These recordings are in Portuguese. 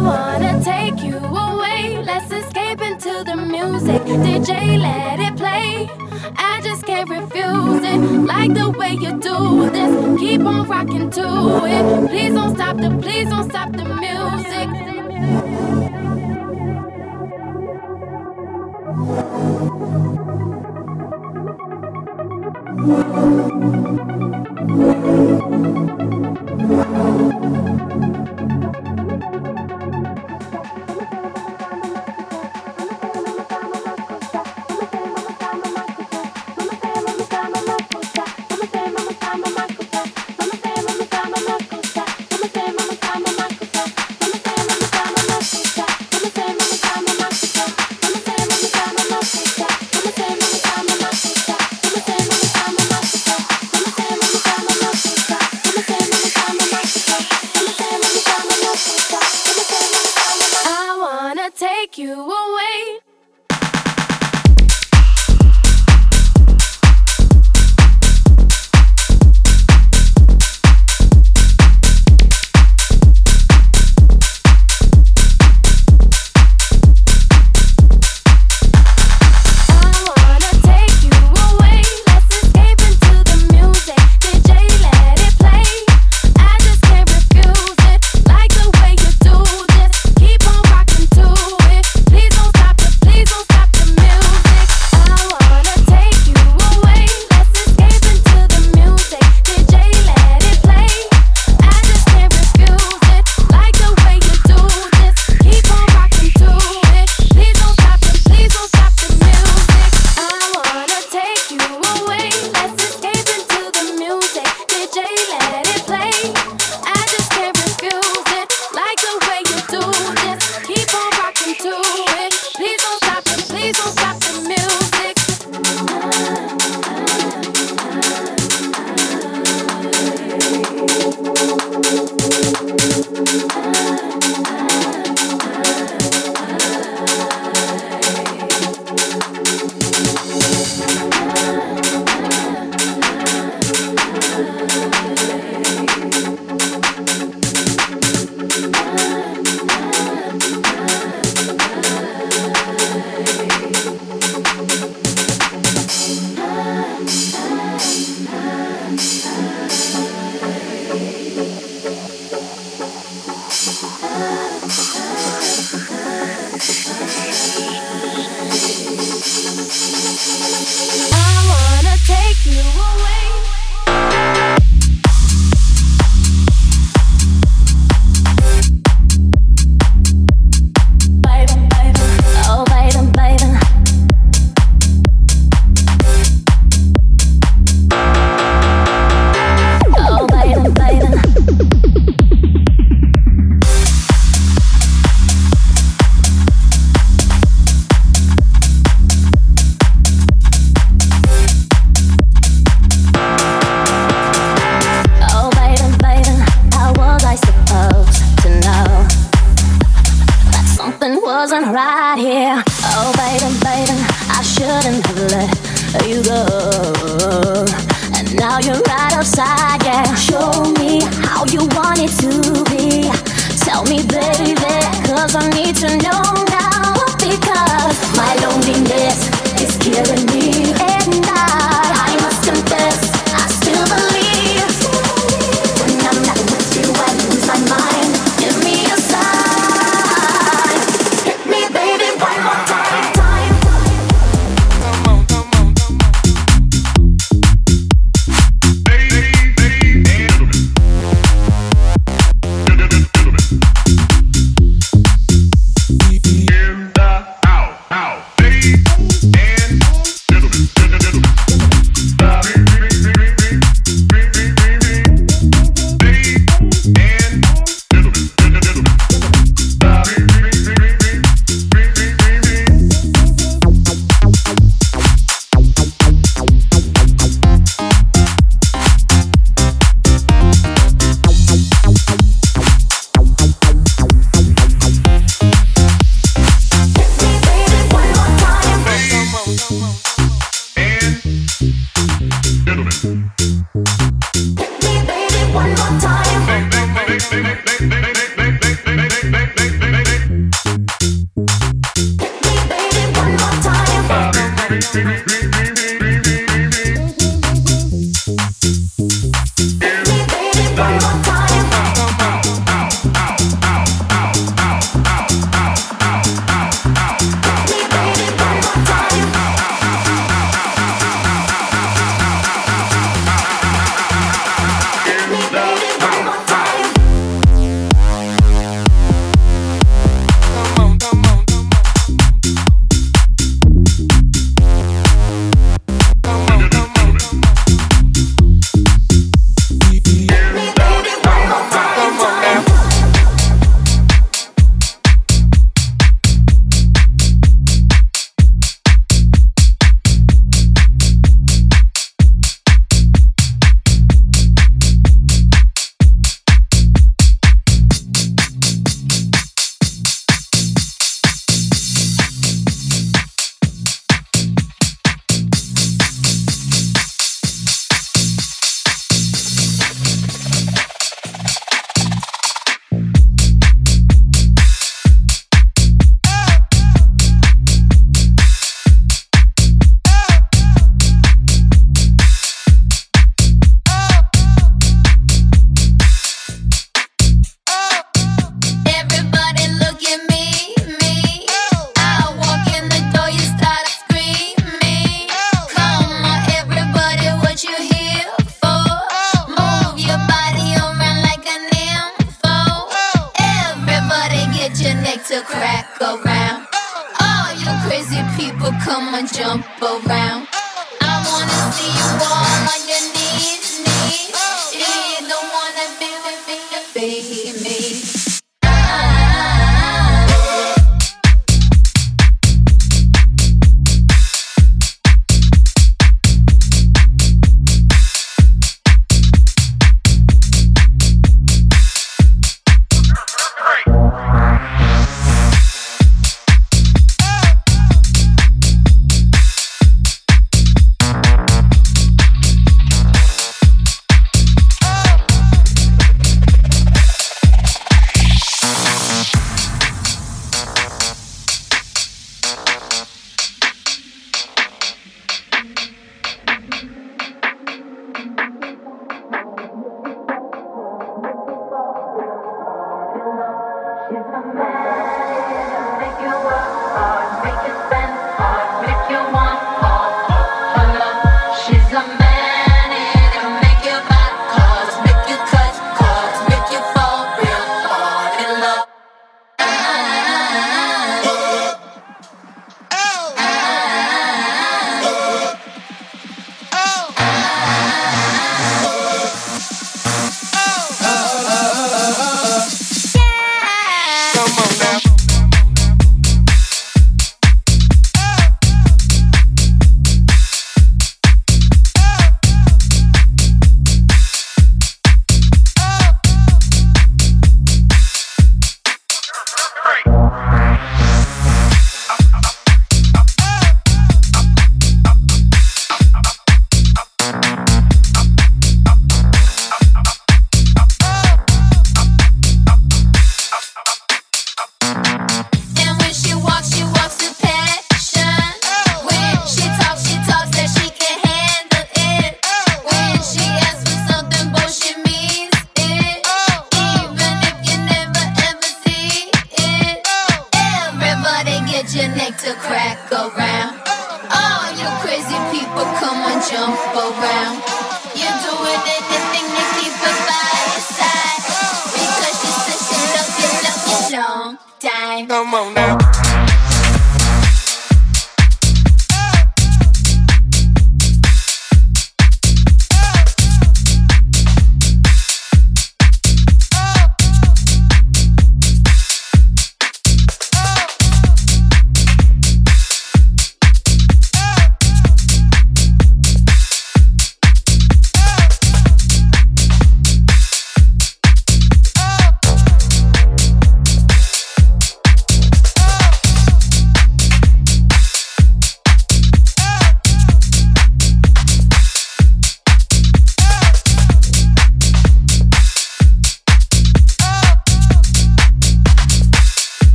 I wanna take you away. Let's escape into the music. DJ, let it play. I just can't refuse it. Like the way you do this. Keep on rocking to it. Please don't stop the, please don't stop the music.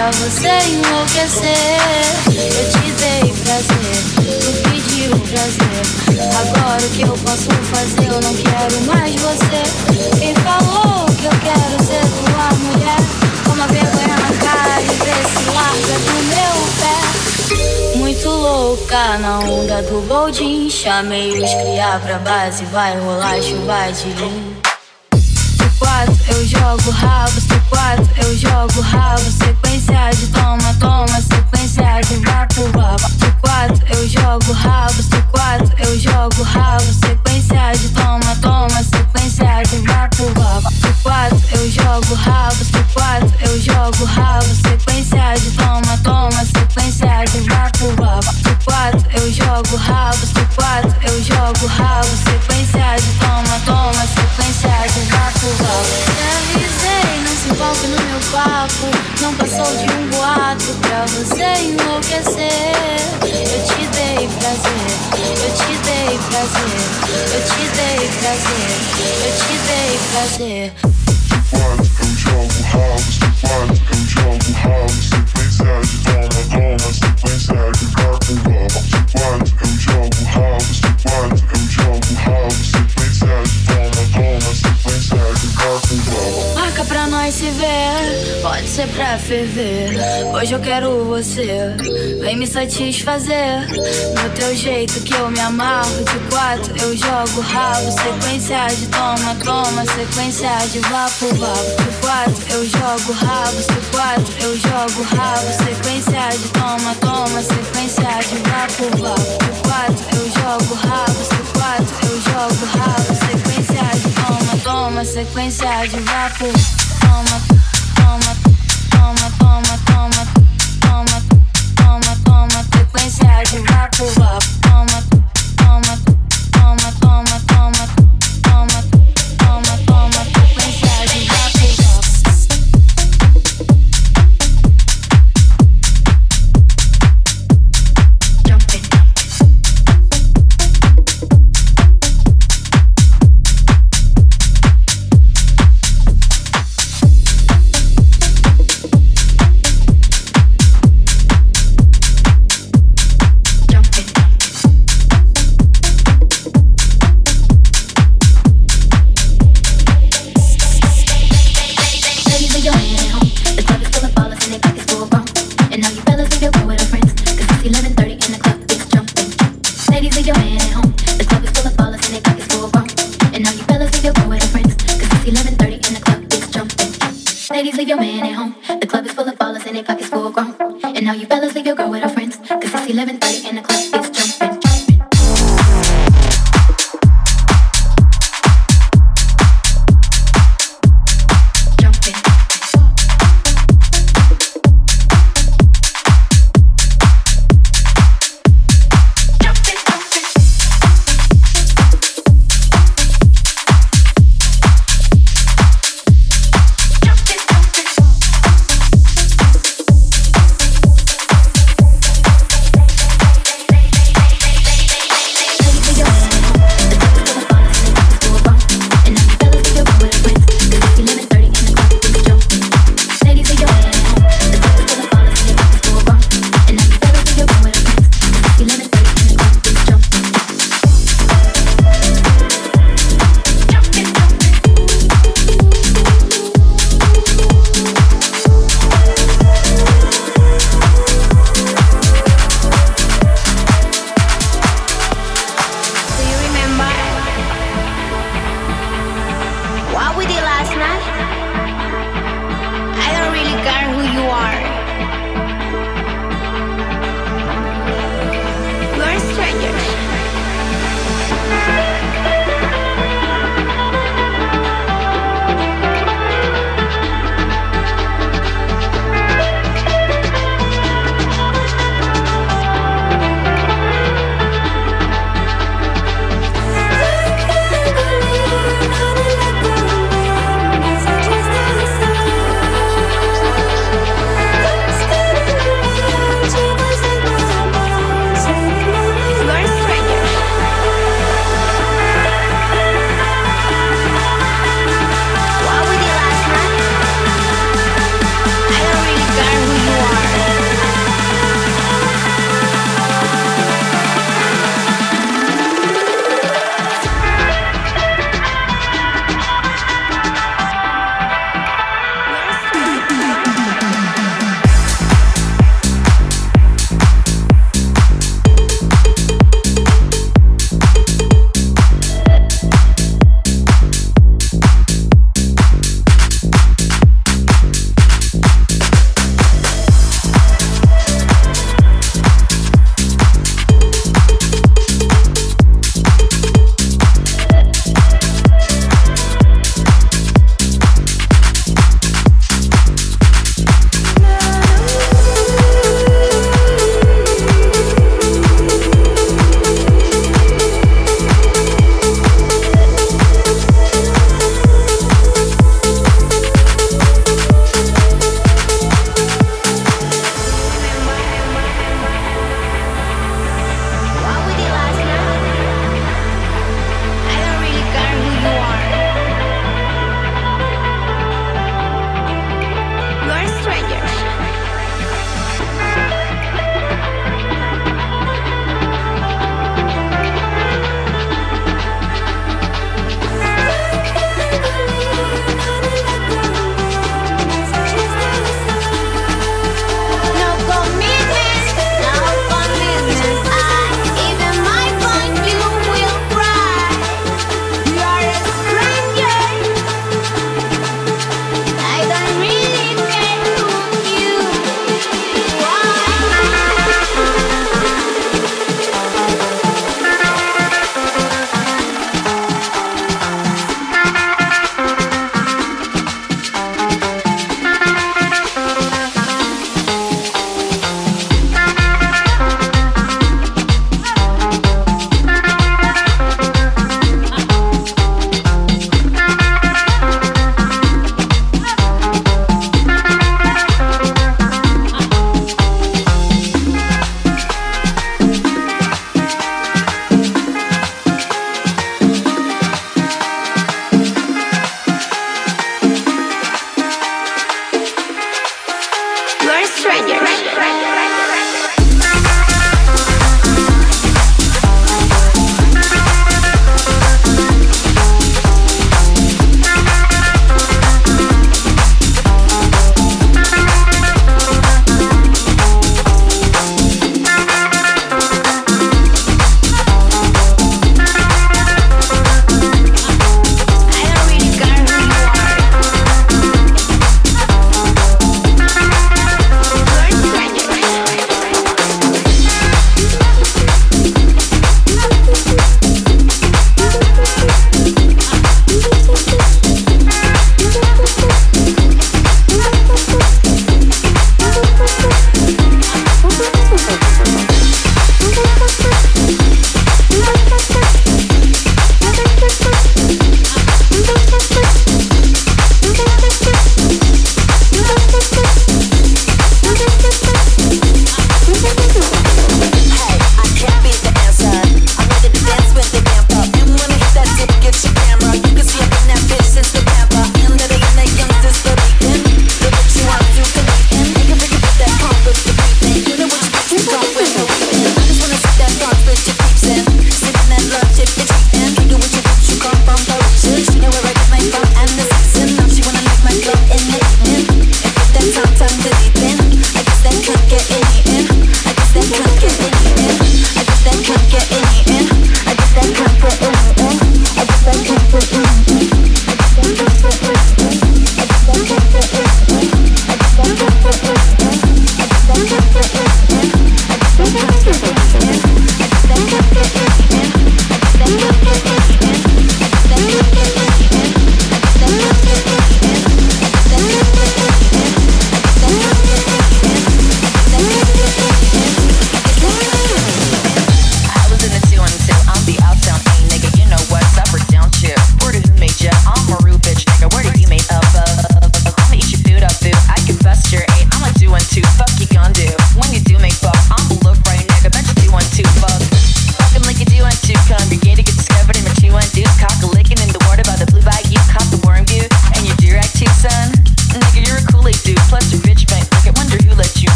Pra você enlouquecer. Eu te dei prazer, tu pediu prazer. Agora o que eu posso fazer? Eu não quero mais você. Quem falou que eu quero ser tua mulher? Toma vergonha na cara e vê se larga do meu pé. Muito louca na onda do boldin. Chamei os cria pra base, vai rolar chuva de lim quatro, eu jogo rabo, se quatro, eu jogo rabo, sequência de toma, toma, sequência de vapo, vapo. Se quatro, eu jogo rabo, se quatro, eu jogo rabo, sequência de toma, toma, sequência de vapo, vapo. Se quatro, eu jogo rabo, se quatro, eu jogo rabo, sequência de toma, toma, sequência de vapo, vapo. Se quatro, eu jogo rabo, se quatro, eu jogo rabo, sequência de toma, toma, sequência de vapo, vapo. Não se envolve no meu papo. Não passou de um boato pra você enlouquecer. Eu te dei prazer, eu te dei prazer, eu te dei prazer, eu te dei prazer. eu jogo house, quatro, eu jogo house, sequência de toma, toma, sequência de gato. Quatro, eu jogo house, quatro, pode ser pra ferver. Hoje eu quero você, vem me satisfazer. Do teu jeito que eu me amarro, de quatro eu jogo rabo. Sequência de toma, toma, sequência de vapo, vapo. De quatro eu jogo rabo, de quatro eu jogo rabo. Sequência de toma, toma, sequência de vapo, vapo. De quatro eu jogo rabo, de quatro eu jogo rabo. Sequência de toma, toma, sequência de vapo. Toma, sequência de vapo, vapo. Toma, toma,